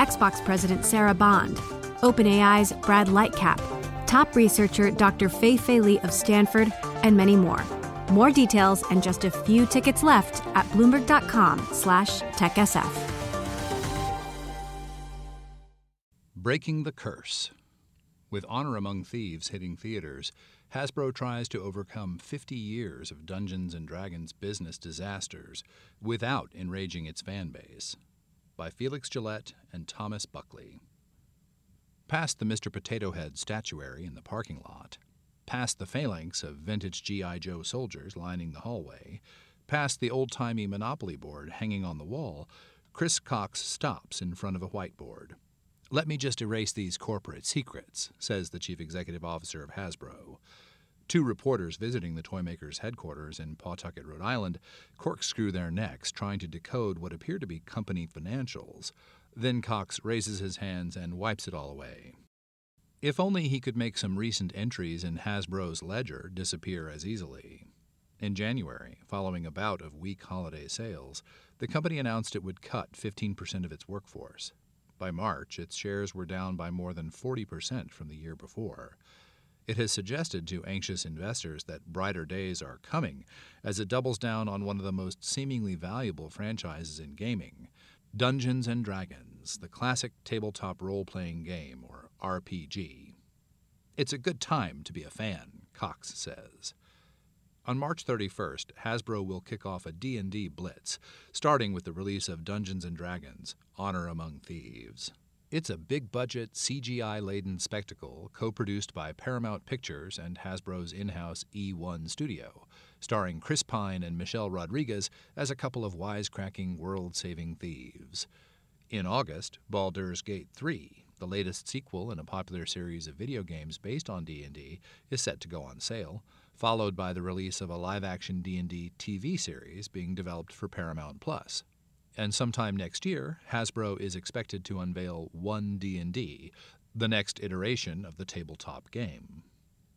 Xbox President Sarah Bond, OpenAI's Brad Lightcap, top researcher Dr. Fei Fei Li of Stanford, and many more. More details and just a few tickets left at bloomberg.com/techsf. Breaking the Curse. With Honor Among Thieves hitting theaters, Hasbro tries to overcome 50 years of Dungeons and Dragons business disasters without enraging its fan base. By Felix Gillette and Thomas Buckley. Past the Mr. Potato Head statuary in the parking lot, past the phalanx of vintage G.I. Joe soldiers lining the hallway, past the old timey Monopoly board hanging on the wall, Chris Cox stops in front of a whiteboard. Let me just erase these corporate secrets, says the chief executive officer of Hasbro. Two reporters visiting the toymaker's headquarters in Pawtucket, Rhode Island, corkscrew their necks trying to decode what appear to be company financials. Then Cox raises his hands and wipes it all away. If only he could make some recent entries in Hasbro's ledger disappear as easily. In January, following a bout of weak holiday sales, the company announced it would cut 15% of its workforce. By March, its shares were down by more than 40% from the year before. It has suggested to anxious investors that brighter days are coming as it doubles down on one of the most seemingly valuable franchises in gaming Dungeons and Dragons, the classic tabletop role playing game, or RPG. It's a good time to be a fan, Cox says. On March 31st, Hasbro will kick off a D&D blitz, starting with the release of Dungeons & Dragons: Honor Among Thieves. It's a big-budget, CGI-laden spectacle co-produced by Paramount Pictures and Hasbro's in-house E1 studio, starring Chris Pine and Michelle Rodriguez as a couple of wisecracking, world-saving thieves. In August, Baldur's Gate 3, the latest sequel in a popular series of video games based on D&D, is set to go on sale followed by the release of a live-action D&D TV series being developed for Paramount Plus. And sometime next year, Hasbro is expected to unveil One D&D, the next iteration of the tabletop game.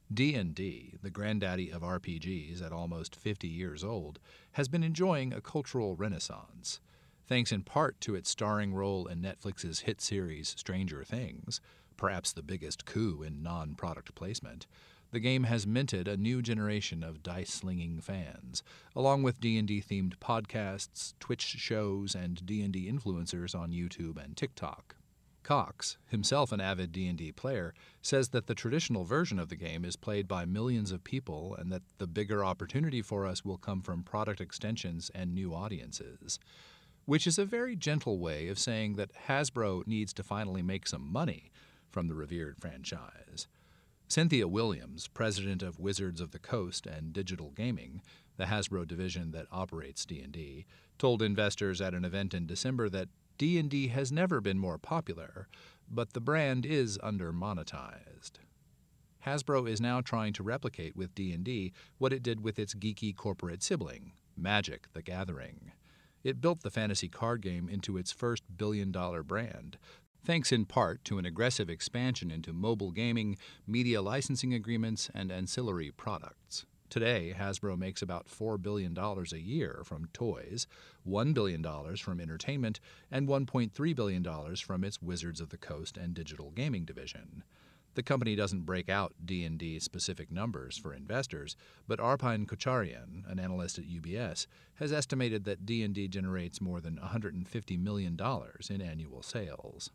D&D, the granddaddy of RPGs at almost 50 years old, has been enjoying a cultural renaissance. Thanks in part to its starring role in Netflix's hit series Stranger Things, perhaps the biggest coup in non-product placement, the game has minted a new generation of dice-slinging fans, along with D&D themed podcasts, Twitch shows, and D&D influencers on YouTube and TikTok. Cox, himself an avid D&D player, says that the traditional version of the game is played by millions of people and that the bigger opportunity for us will come from product extensions and new audiences. Which is a very gentle way of saying that Hasbro needs to finally make some money from the revered franchise. Cynthia Williams, president of Wizards of the Coast and Digital Gaming, the Hasbro division that operates D&D, told investors at an event in December that D&D has never been more popular, but the brand is under-monetized. Hasbro is now trying to replicate with D&D what it did with its geeky corporate sibling, Magic: The Gathering. It built the fantasy card game into its first billion-dollar brand, thanks in part to an aggressive expansion into mobile gaming, media licensing agreements, and ancillary products. Today, Hasbro makes about $4 billion a year from toys, $1 billion from entertainment, and $1.3 billion from its Wizards of the Coast and digital gaming division. The company doesn't break out D&D specific numbers for investors, but Arpine Kocharyan, an analyst at UBS, has estimated that D&D generates more than $150 million in annual sales.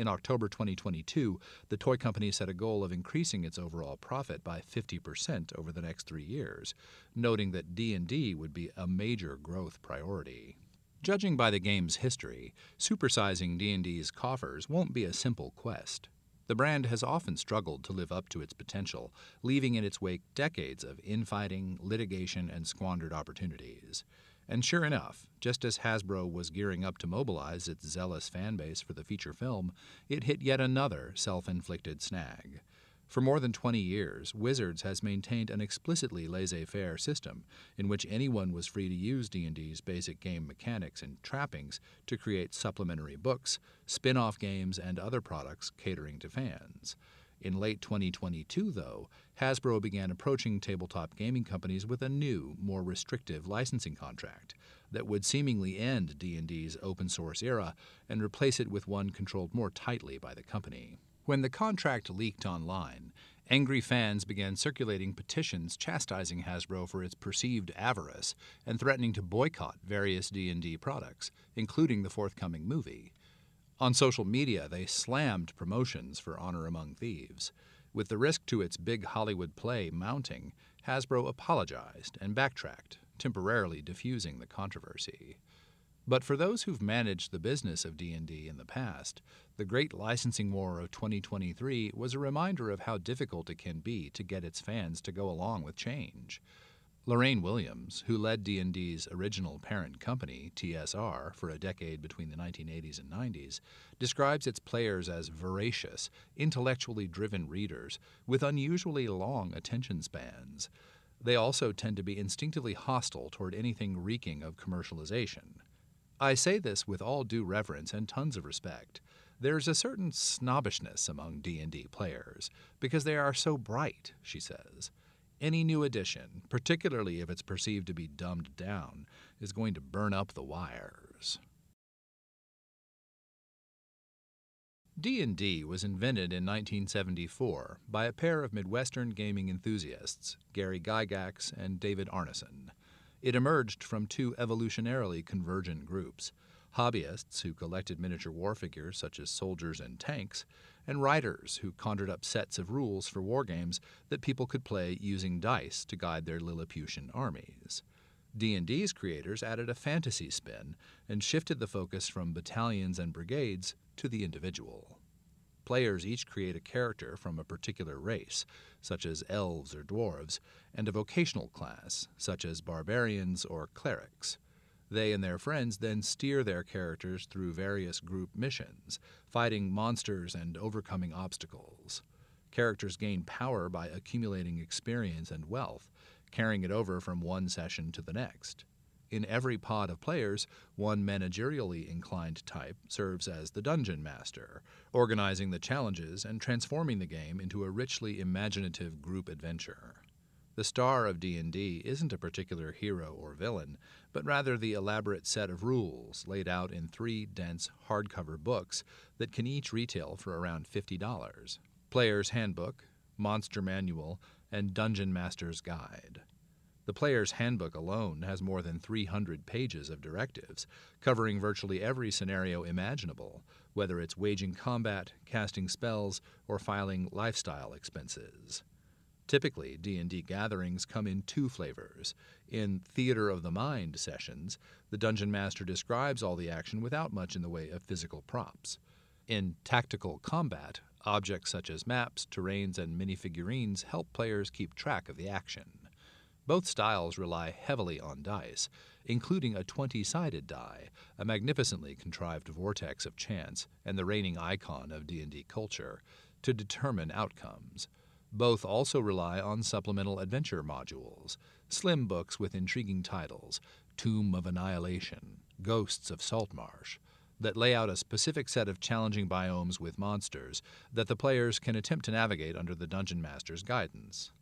In October 2022, the toy company set a goal of increasing its overall profit by 50% over the next 3 years, noting that D&D would be a major growth priority. Judging by the game's history, supersizing D&D's coffers won't be a simple quest. The brand has often struggled to live up to its potential, leaving in its wake decades of infighting, litigation, and squandered opportunities. And sure enough, just as Hasbro was gearing up to mobilize its zealous fan base for the feature film, it hit yet another self inflicted snag. For more than 20 years, Wizards has maintained an explicitly laissez-faire system in which anyone was free to use D&D's basic game mechanics and trappings to create supplementary books, spin-off games, and other products catering to fans. In late 2022, though, Hasbro began approaching tabletop gaming companies with a new, more restrictive licensing contract that would seemingly end D&D's open source era and replace it with one controlled more tightly by the company. When the contract leaked online, angry fans began circulating petitions chastising Hasbro for its perceived avarice and threatening to boycott various D&D products, including the forthcoming movie. On social media, they slammed promotions for Honor Among Thieves. With the risk to its big Hollywood play mounting, Hasbro apologized and backtracked, temporarily diffusing the controversy. But for those who've managed the business of D&D in the past, the great licensing war of 2023 was a reminder of how difficult it can be to get its fans to go along with change. Lorraine Williams, who led D&D's original parent company, TSR, for a decade between the 1980s and 90s, describes its players as voracious, intellectually driven readers with unusually long attention spans. They also tend to be instinctively hostile toward anything reeking of commercialization. I say this with all due reverence and tons of respect. There's a certain snobbishness among D&D players because they are so bright, she says. Any new addition, particularly if it's perceived to be dumbed down, is going to burn up the wires. D&D was invented in 1974 by a pair of Midwestern gaming enthusiasts, Gary Gygax and David Arneson. It emerged from two evolutionarily convergent groups hobbyists who collected miniature war figures such as soldiers and tanks, and writers who conjured up sets of rules for war games that people could play using dice to guide their Lilliputian armies. D&D's creators added a fantasy spin and shifted the focus from battalions and brigades to the individual. Players each create a character from a particular race, such as elves or dwarves, and a vocational class, such as barbarians or clerics. They and their friends then steer their characters through various group missions, fighting monsters and overcoming obstacles. Characters gain power by accumulating experience and wealth, carrying it over from one session to the next. In every pod of players, one managerially inclined type serves as the dungeon master, organizing the challenges and transforming the game into a richly imaginative group adventure. The star of D&D isn't a particular hero or villain, but rather the elaborate set of rules laid out in three dense hardcover books that can each retail for around $50. Player's Handbook, Monster Manual, and Dungeon Master's Guide. The player's handbook alone has more than 300 pages of directives, covering virtually every scenario imaginable, whether it's waging combat, casting spells, or filing lifestyle expenses. Typically, D&D gatherings come in two flavors. In Theater of the Mind sessions, the dungeon master describes all the action without much in the way of physical props. In Tactical Combat, objects such as maps, terrains, and minifigurines help players keep track of the action. Both styles rely heavily on dice, including a 20-sided die, a magnificently contrived vortex of chance and the reigning icon of D&D culture, to determine outcomes. Both also rely on supplemental adventure modules, slim books with intriguing titles, Tomb of Annihilation, Ghosts of Saltmarsh, that lay out a specific set of challenging biomes with monsters that the players can attempt to navigate under the dungeon master's guidance.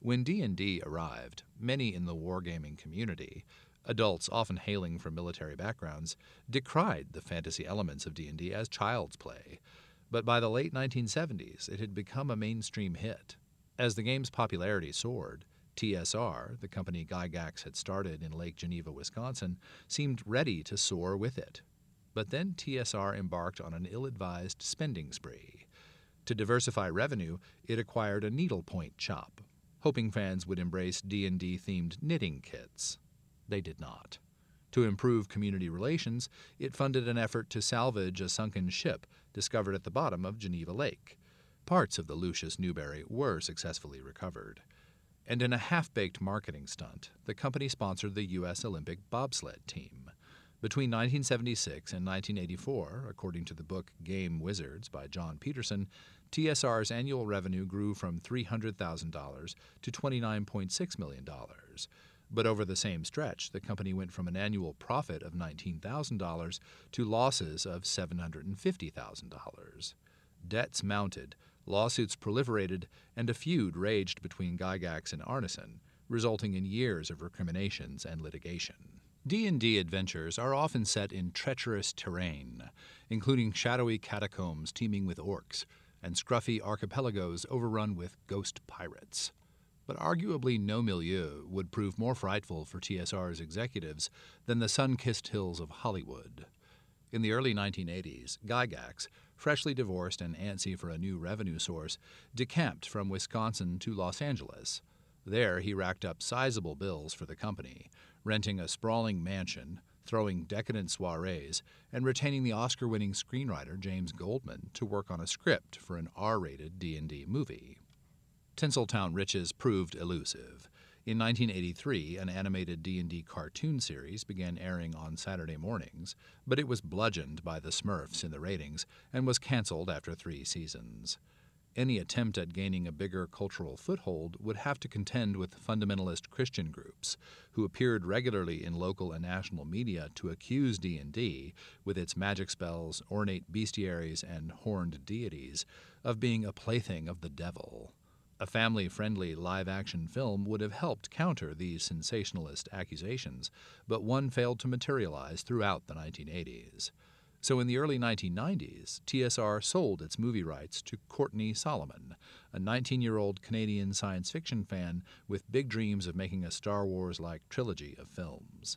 When D&D arrived, many in the wargaming community, adults often hailing from military backgrounds, decried the fantasy elements of D&D as child's play but by the late 1970s it had become a mainstream hit. As the game's popularity soared, TSR, the company Gygax had started in Lake Geneva, Wisconsin, seemed ready to soar with it. But then TSR embarked on an ill advised spending spree. To diversify revenue, it acquired a needlepoint shop, hoping fans would embrace D&D themed knitting kits. They did not. To improve community relations, it funded an effort to salvage a sunken ship discovered at the bottom of Geneva Lake. Parts of the Lucius Newberry were successfully recovered. And in a half baked marketing stunt, the company sponsored the U.S. Olympic bobsled team. Between 1976 and 1984, according to the book Game Wizards by Jon Peterson, TSR's annual revenue grew from $300,000 to $29.6 million. But over the same stretch, the company went from an annual profit of $19,000 to losses of $750,000. Debts mounted, lawsuits proliferated, and a feud raged between Gygax and Arneson, resulting in years of recriminations and litigation. D&D adventures are often set in treacherous terrain, including shadowy catacombs teeming with orcs and scruffy archipelagos overrun with ghost pirates. But arguably no milieu would prove more frightful for TSR's executives than the sun-kissed hills of Hollywood. In the early 1980s, Gygax, freshly divorced and antsy for a new revenue source, decamped from Wisconsin to Los Angeles. There, he racked up sizable bills for the company, renting a sprawling mansion, throwing decadent soirees, and retaining the Oscar-winning screenwriter James Goldman to work on a script for an R-rated D&D movie. Tinseltown riches proved elusive. In 1983, an animated D&D cartoon series began airing on Saturday mornings, but it was bludgeoned by the Smurfs in the ratings and was canceled after 3 seasons. Any attempt at gaining a bigger cultural foothold would have to contend with fundamentalist Christian groups who appeared regularly in local and national media to accuse D&D with its magic spells, ornate bestiaries, and horned deities of being a plaything of the devil. A family friendly live action film would have helped counter these sensationalist accusations, but one failed to materialize throughout the 1980s. So in the early 1990s, TSR sold its movie rights to Courtney Solomon, a 19 year old Canadian science fiction fan with big dreams of making a Star Wars like trilogy of films.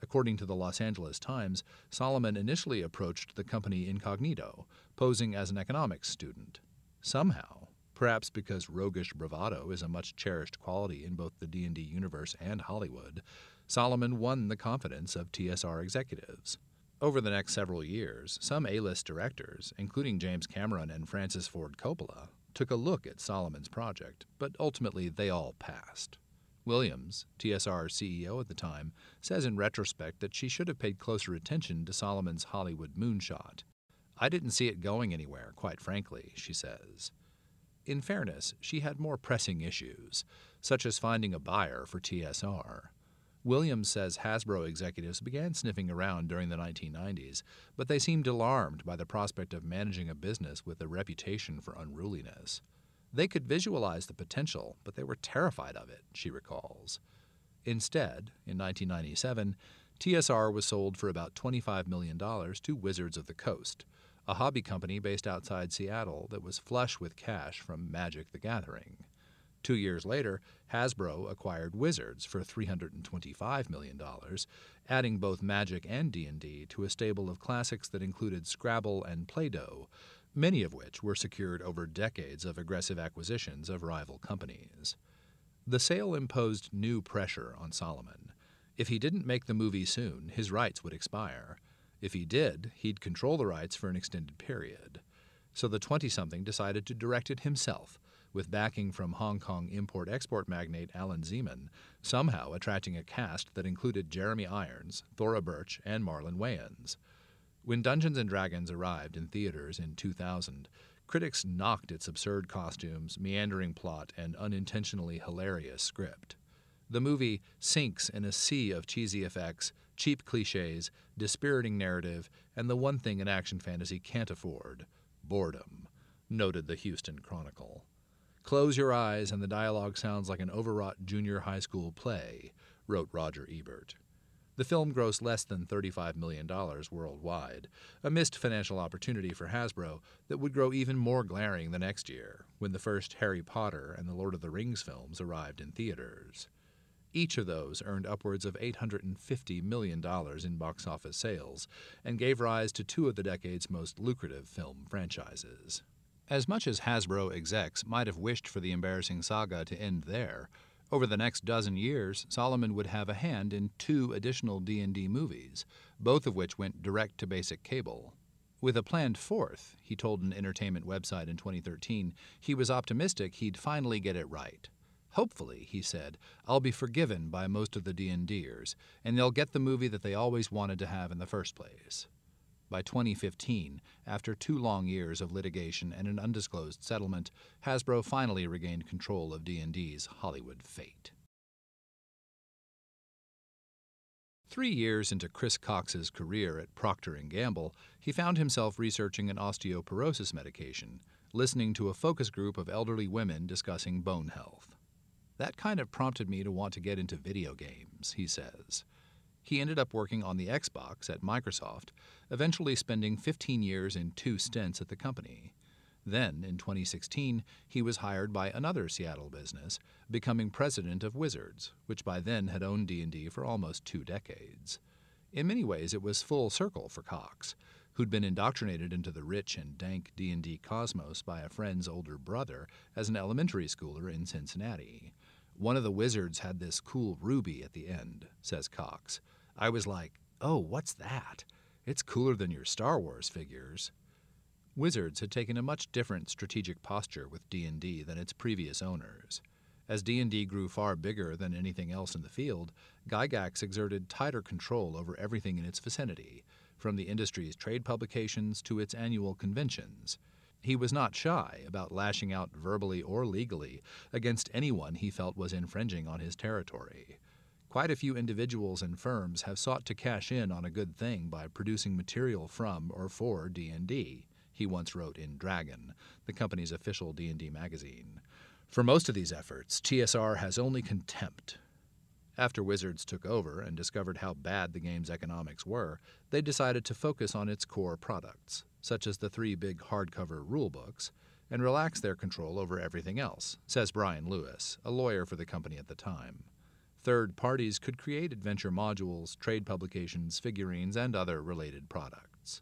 According to the Los Angeles Times, Solomon initially approached the company incognito, posing as an economics student. Somehow, Perhaps because roguish bravado is a much cherished quality in both the D&D universe and Hollywood, Solomon won the confidence of TSR executives. Over the next several years, some A-list directors, including James Cameron and Francis Ford Coppola, took a look at Solomon's project, but ultimately they all passed. Williams, TSR CEO at the time, says in retrospect that she should have paid closer attention to Solomon's Hollywood moonshot. I didn't see it going anywhere, quite frankly, she says. In fairness, she had more pressing issues, such as finding a buyer for TSR. Williams says Hasbro executives began sniffing around during the 1990s, but they seemed alarmed by the prospect of managing a business with a reputation for unruliness. They could visualize the potential, but they were terrified of it, she recalls. Instead, in 1997, TSR was sold for about $25 million to Wizards of the Coast, a hobby company based outside Seattle that was flush with cash from Magic the Gathering. Two years later, Hasbro acquired Wizards for $325 million, adding both Magic and D&D to a stable of classics that included Scrabble and Play-Doh, many of which were secured over decades of aggressive acquisitions of rival companies. The sale imposed new pressure on Solomon. If he didn't make the movie soon, his rights would expire. If he did, he'd control the rights for an extended period. So the 20 something decided to direct it himself, with backing from Hong Kong import export magnate Allan Zeman, somehow attracting a cast that included Jeremy Irons, Thora Birch, and Marlon Wayans. When Dungeons and Dragons arrived in theaters in 2000, critics knocked its absurd costumes, meandering plot, and unintentionally hilarious script. The movie sinks in a sea of cheesy effects, cheap cliches, dispiriting narrative, and the one thing an action fantasy can't afford boredom, noted the Houston Chronicle. Close your eyes and the dialogue sounds like an overwrought junior high school play, wrote Roger Ebert. The film grossed less than $35 million worldwide, a missed financial opportunity for Hasbro that would grow even more glaring the next year when the first Harry Potter and the Lord of the Rings films arrived in theaters. Each of those earned upwards of $850 million in box office sales and gave rise to two of the decade's most lucrative film franchises. As much as Hasbro execs might have wished for the embarrassing saga to end there, over the next dozen years, Solomon would have a hand in two additional D&D movies, both of which went direct to basic cable. With a planned fourth, he told an entertainment website in 2013, he was optimistic he'd finally get it right. Hopefully, he said, I'll be forgiven by most of the D&Ders, and they'll get the movie that they always wanted to have in the first place. By 2015, after two long years of litigation and an undisclosed settlement, Hasbro finally regained control of D&D's Hollywood fate. Three years into Chris Cox's career at Procter & Gamble, he found himself researching an osteoporosis medication, listening to a focus group of elderly women discussing bone health. That kind of prompted me to want to get into video games, he says. He ended up working on the Xbox at Microsoft, eventually spending 15 years in two stints at the company. Then, in 2016, he was hired by another Seattle business, becoming president of Wizards, which by then had owned D&D for almost two decades. In many ways, it was full circle for Cox, who'd been indoctrinated into the rich and dank D&D cosmos by a friend's older brother as an elementary schooler in Cincinnati. One of the wizards had this cool ruby at the end, says Cox. I was like, "Oh, what's that? It's cooler than your Star Wars figures." Wizards had taken a much different strategic posture with D&D than its previous owners. As D&D grew far bigger than anything else in the field, Gygax exerted tighter control over everything in its vicinity, from the industry's trade publications to its annual conventions. He was not shy about lashing out verbally or legally against anyone he felt was infringing on his territory. Quite a few individuals and firms have sought to cash in on a good thing by producing material from or for D&D he once wrote in Dragon, the company's official D&D magazine. For most of these efforts, TSR has only contempt. After Wizards took over and discovered how bad the game's economics were, they decided to focus on its core products, such as the three big hardcover rulebooks, and relax their control over everything else, says Brian Lewis, a lawyer for the company at the time. Third parties could create adventure modules, trade publications, figurines, and other related products.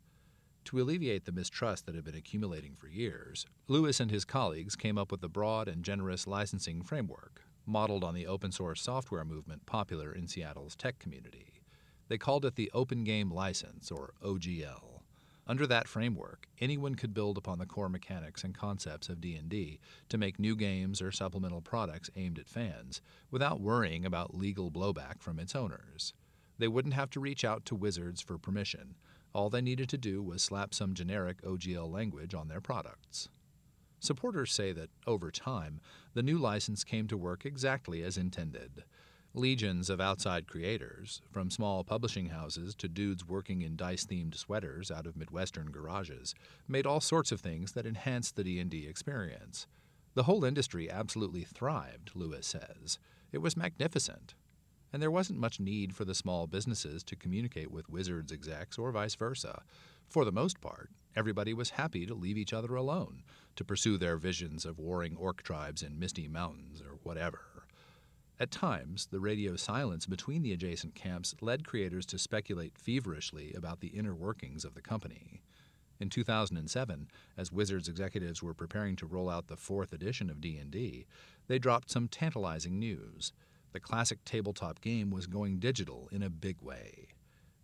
To alleviate the mistrust that had been accumulating for years, Lewis and his colleagues came up with a broad and generous licensing framework, modeled on the open source software movement popular in Seattle's tech community. They called it the Open Game License, or OGL. Under that framework, anyone could build upon the core mechanics and concepts of D&D to make new games or supplemental products aimed at fans without worrying about legal blowback from its owners. They wouldn't have to reach out to Wizards for permission all they needed to do was slap some generic OGL language on their products. Supporters say that, over time, the new license came to work exactly as intended. Legions of outside creators, from small publishing houses to dudes working in dice-themed sweaters out of Midwestern garages, made all sorts of things that enhanced the D&D experience. The whole industry absolutely thrived, Lewis says. It was magnificent and there wasn't much need for the small businesses to communicate with Wizards execs or vice versa. For the most part, everybody was happy to leave each other alone, to pursue their visions of warring orc tribes in misty mountains or whatever. At times, the radio silence between the adjacent camps led creators to speculate feverishly about the inner workings of the company. In 2007, as Wizards executives were preparing to roll out the fourth edition of D&D, they dropped some tantalizing news – the classic tabletop game was going digital in a big way.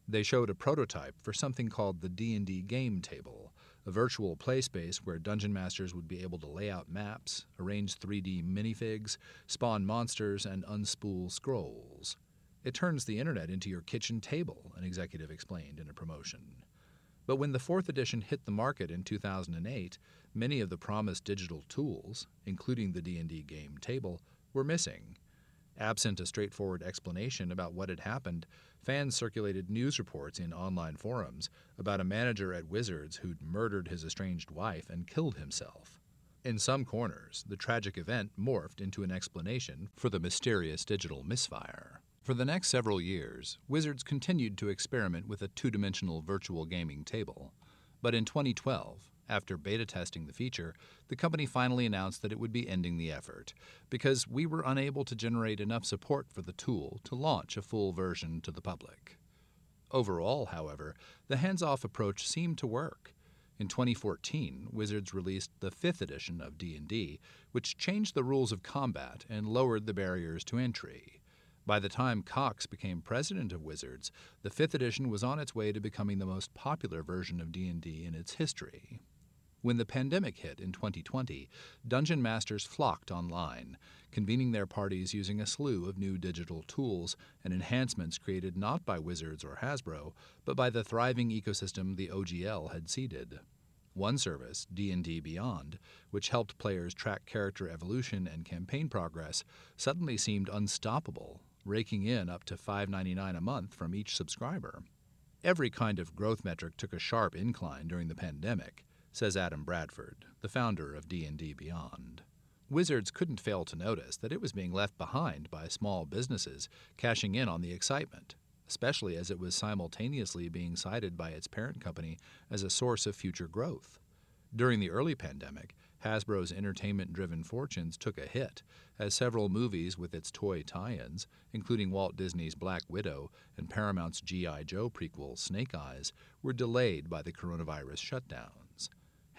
They showed a prototype for something called the D&D Game Table, a virtual play space where dungeon masters would be able to lay out maps, arrange 3D minifigs, spawn monsters, and unspool scrolls. It turns the internet into your kitchen table, an executive explained in a promotion. But when the fourth edition hit the market in 2008, many of the promised digital tools, including the D&D game table, were missing Absent a straightforward explanation about what had happened, fans circulated news reports in online forums about a manager at Wizards who'd murdered his estranged wife and killed himself. In some corners, the tragic event morphed into an explanation for the mysterious digital misfire. For the next several years, Wizards continued to experiment with a two dimensional virtual gaming table. But in 2012, after beta testing the feature, the company finally announced that it would be ending the effort because we were unable to generate enough support for the tool to launch a full version to the public. Overall, however, the hands-off approach seemed to work. In 2014, Wizards released the 5th edition of D&D, which changed the rules of combat and lowered the barriers to entry. By the time Cox became president of Wizards, the 5th edition was on its way to becoming the most popular version of D&D in its history. When the pandemic hit in 2020, dungeon masters flocked online, convening their parties using a slew of new digital tools and enhancements created not by Wizards or Hasbro, but by the thriving ecosystem the OGL had seeded. One service, D&D Beyond, which helped players track character evolution and campaign progress, suddenly seemed unstoppable, raking in up to $5.99 a month from each subscriber. Every kind of growth metric took a sharp incline during the pandemic, says Adam Bradford, the founder of D&D Beyond. Wizards couldn't fail to notice that it was being left behind by small businesses cashing in on the excitement especially as it was simultaneously being cited by its parent company as a source of future growth. During the early pandemic, Hasbro's entertainment driven fortunes took a hit, as several movies with its toy tie ins, including Walt Disney's Black Widow and Paramount's G.I. Joe prequel Snake Eyes, were delayed by the coronavirus shutdowns.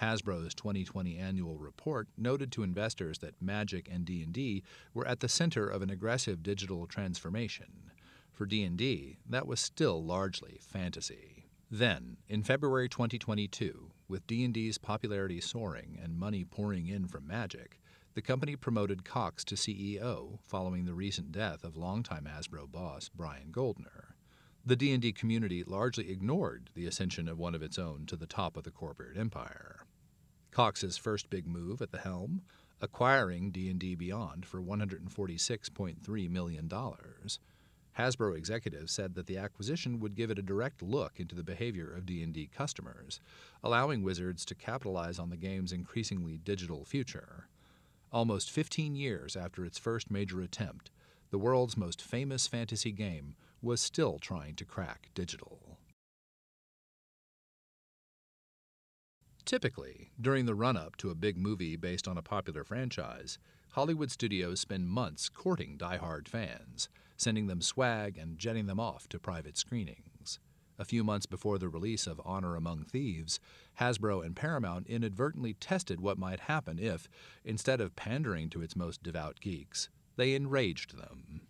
Hasbro's 2020 annual report noted to investors that Magic and D&D were at the center of an aggressive digital transformation. For D&D, that was still largely fantasy. Then, in February 2022, with D&D's popularity soaring and money pouring in from Magic, the company promoted Cox to CEO following the recent death of longtime Hasbro boss Brian Goldner. The D&D community largely ignored the ascension of one of its own to the top of the corporate empire. Cox's first big move at the helm, acquiring D&D Beyond for $146.3 million, Hasbro executives said that the acquisition would give it a direct look into the behavior of D&D customers, allowing Wizards to capitalize on the game's increasingly digital future. Almost 15 years after its first major attempt, the world's most famous fantasy game was still trying to crack digital. Typically, during the run up to a big movie based on a popular franchise, Hollywood studios spend months courting die-hard fans sending them swag and jetting them off to private screenings. A few months before the release of Honor Among Thieves, Hasbro and Paramount inadvertently tested what might happen if, instead of pandering to its most devout geeks, they enraged them.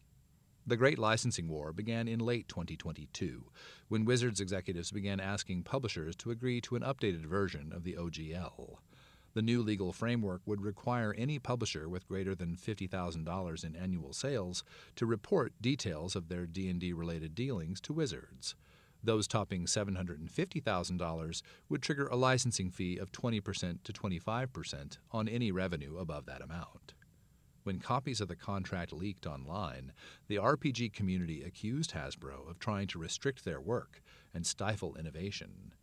The Great Licensing War began in late 2022, when Wizards executives began asking publishers to agree to an updated version of the OGL. The new legal framework would require any publisher with greater than $50,000 in annual sales to report details of their D&D related dealings to Wizards. Those topping $750,000 would trigger a licensing fee of 20% to 25% on any revenue above that amount. When copies of the contract leaked online, the RPG community accused Hasbro of trying to restrict their work and stifle innovation.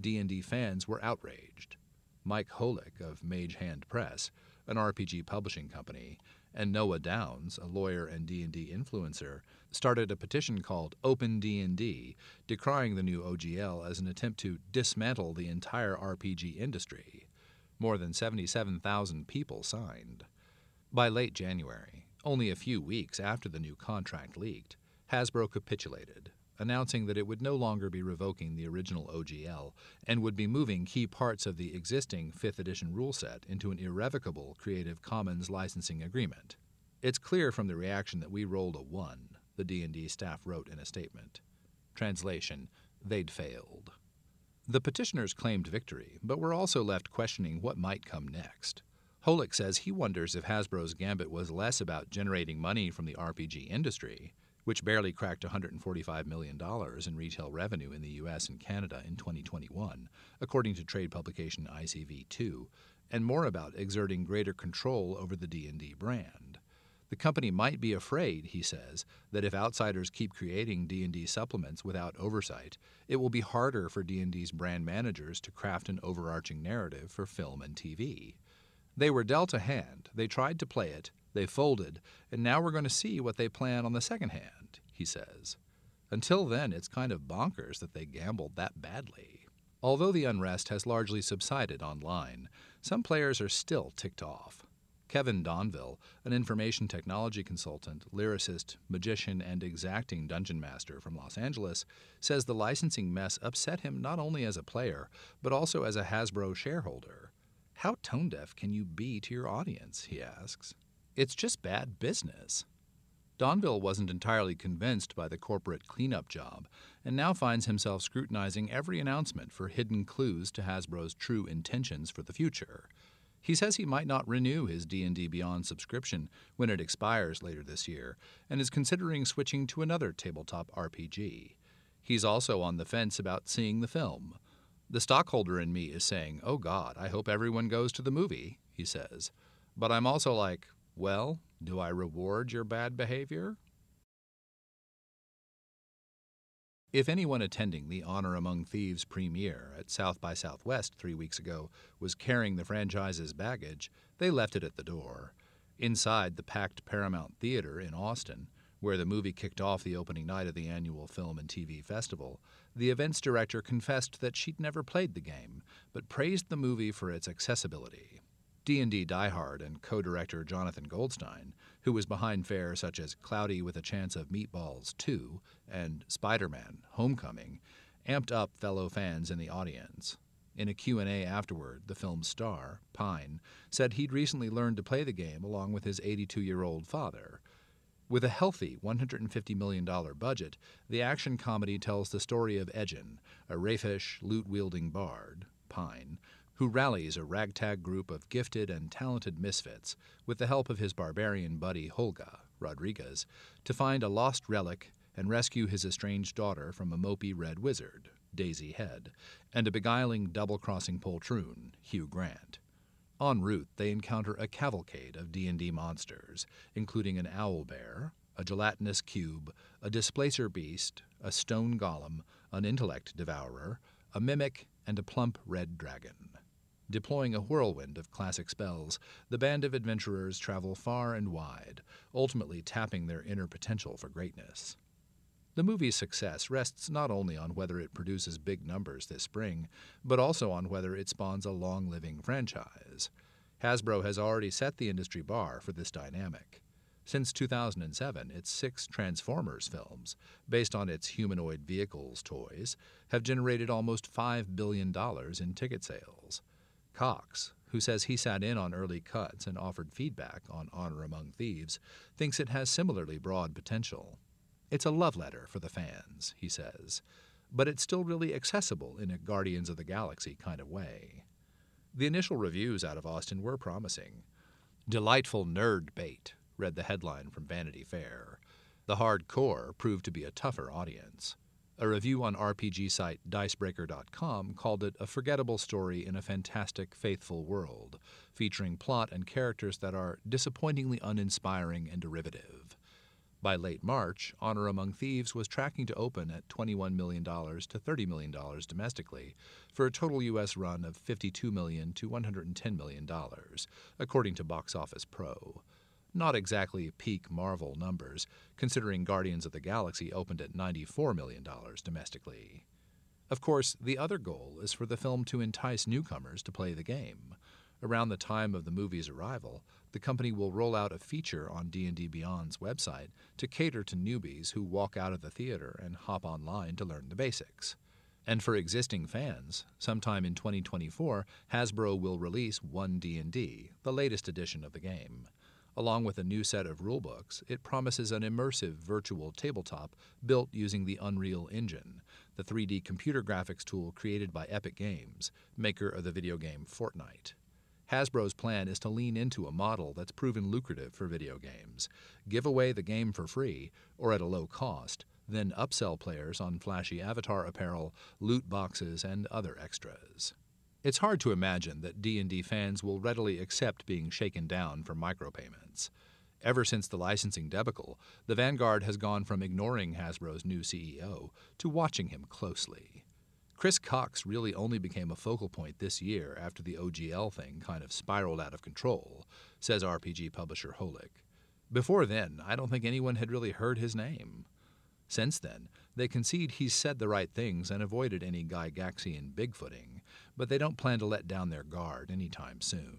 D&D fans were outraged. Mike Holik of Mage Hand Press, an RPG publishing company, and Noah Downs, a lawyer and D&D influencer, started a petition called Open D&D, decrying the new OGL as an attempt to dismantle the entire RPG industry. More than 77,000 people signed. By late January, only a few weeks after the new contract leaked, Hasbro capitulated, announcing that it would no longer be revoking the original OGL and would be moving key parts of the existing 5th edition rule set into an irrevocable Creative Commons licensing agreement. It's clear from the reaction that we rolled a 1, the D&D staff wrote in a statement. Translation: They'd failed. The petitioners claimed victory, but were also left questioning what might come next. Holik says he wonders if Hasbro's gambit was less about generating money from the RPG industry which barely cracked $145 million in retail revenue in the U.S. and Canada in 2021, according to trade publication ICV2, and more about exerting greater control over the D&D brand. The company might be afraid, he says, that if outsiders keep creating D&D supplements without oversight, it will be harder for D&D's brand managers to craft an overarching narrative for film and TV. They were dealt a hand, they tried to play it, they folded, and now we're going to see what they plan on the second hand, he says. Until then, it's kind of bonkers that they gambled that badly. Although the unrest has largely subsided online, some players are still ticked off. Kevin Donville, an information technology consultant, lyricist, magician, and exacting dungeon master from Los Angeles, says the licensing mess upset him not only as a player, but also as a Hasbro shareholder. How tone deaf can you be to your audience? he asks. It's just bad business. Donville wasn't entirely convinced by the corporate cleanup job and now finds himself scrutinizing every announcement for hidden clues to Hasbro's true intentions for the future. He says he might not renew his D&D Beyond subscription when it expires later this year and is considering switching to another tabletop RPG. He's also on the fence about seeing the film. The stockholder in me is saying, "Oh god, I hope everyone goes to the movie," he says. But I'm also like, "Well, do I reward your bad behavior?" If anyone attending the Honor Among Thieves premiere at South by Southwest three weeks ago was carrying the franchise's baggage, they left it at the door. Inside the packed Paramount Theater in Austin, where the movie kicked off the opening night of the annual Film and TV Festival, the events director confessed that she'd never played the game, but praised the movie for its accessibility. D&D diehard and co-director Jonathan Goldstein, who was behind fare such as Cloudy with a Chance of Meatballs 2 and Spider-Man: Homecoming, amped up fellow fans in the audience. In a Q&A afterward, the film's star, Pine, said he'd recently learned to play the game along with his 82-year-old father. With a healthy $150 million budget, the action comedy tells the story of Edgin, a raffish, lute-wielding bard, Pine, who rallies a ragtag group of gifted and talented misfits with the help of his barbarian buddy Holga, Rodriguez, to find a lost relic and rescue his estranged daughter from a mopey red wizard, Daisy Head, and a beguiling double crossing poltroon, Hugh Grant. En route, they encounter a cavalcade of D&D monsters, including an owl bear, a gelatinous cube, a displacer beast, a stone golem, an intellect devourer, a mimic, and a plump red dragon. Deploying a whirlwind of classic spells, the band of adventurers travel far and wide, ultimately tapping their inner potential for greatness. The movie's success rests not only on whether it produces big numbers this spring, but also on whether it spawns a long living franchise. Hasbro has already set the industry bar for this dynamic. Since 2007, its six Transformers films, based on its humanoid vehicles toys, have generated almost $5 billion in ticket sales. Cox, who says he sat in on early cuts and offered feedback on Honor Among Thieves, thinks it has similarly broad potential. It's a love letter for the fans, he says, but it's still really accessible in a Guardians of the Galaxy kind of way. The initial reviews out of Austin were promising. Delightful nerd bait, read the headline from Vanity Fair. The hardcore proved to be a tougher audience. A review on RPG site Dicebreaker.com called it a forgettable story in a fantastic, faithful world, featuring plot and characters that are disappointingly uninspiring and derivative. By late March, Honor Among Thieves was tracking to open at $21 million to $30 million domestically, for a total U.S. run of 52 million to $110 million, according to Box Office Pro. Not exactly peak Marvel numbers, considering Guardians of the Galaxy opened at $94 million domestically. Of course, the other goal is for the film to entice newcomers to play the game. Around the time of the movie's arrival, the company will roll out a feature on D&D Beyond's website to cater to newbies who walk out of the theater and hop online to learn the basics. And for existing fans, sometime in 2024, Hasbro will release 1D&D, the latest edition of the game. Along with a new set of rulebooks, it promises an immersive virtual tabletop built using the Unreal Engine, the 3D computer graphics tool created by Epic Games, maker of the video game Fortnite. Hasbro's plan is to lean into a model that's proven lucrative for video games, give away the game for free or at a low cost, then upsell players on flashy avatar apparel, loot boxes, and other extras. It's hard to imagine that D&D fans will readily accept being shaken down for micropayments. Ever since the licensing debacle, the Vanguard has gone from ignoring Hasbro's new CEO to watching him closely. Chris Cox really only became a focal point this year after the OGL thing kind of spiraled out of control, says RPG publisher Holik. Before then, I don't think anyone had really heard his name. Since then, they concede he's said the right things and avoided any Gygaxian bigfooting, but they don't plan to let down their guard anytime soon.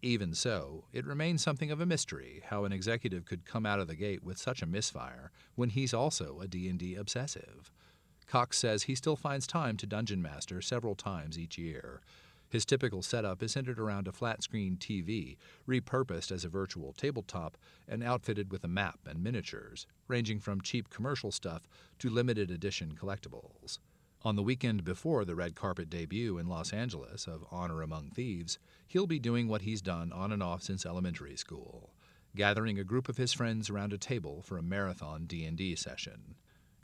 Even so, it remains something of a mystery how an executive could come out of the gate with such a misfire when he's also a D&D obsessive. Cox says he still finds time to dungeon master several times each year. His typical setup is centered around a flat screen TV, repurposed as a virtual tabletop and outfitted with a map and miniatures, ranging from cheap commercial stuff to limited edition collectibles. On the weekend before the red carpet debut in Los Angeles of Honor Among Thieves, he'll be doing what he's done on and off since elementary school, gathering a group of his friends around a table for a marathon D&D session.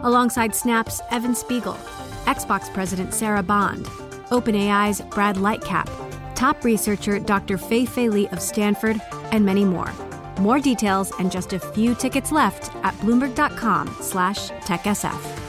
alongside Snap's Evan Spiegel, Xbox President Sarah Bond, OpenAI's Brad Lightcap, top researcher Dr. Fei-Fei Li of Stanford, and many more. More details and just a few tickets left at bloomberg.com/techsf.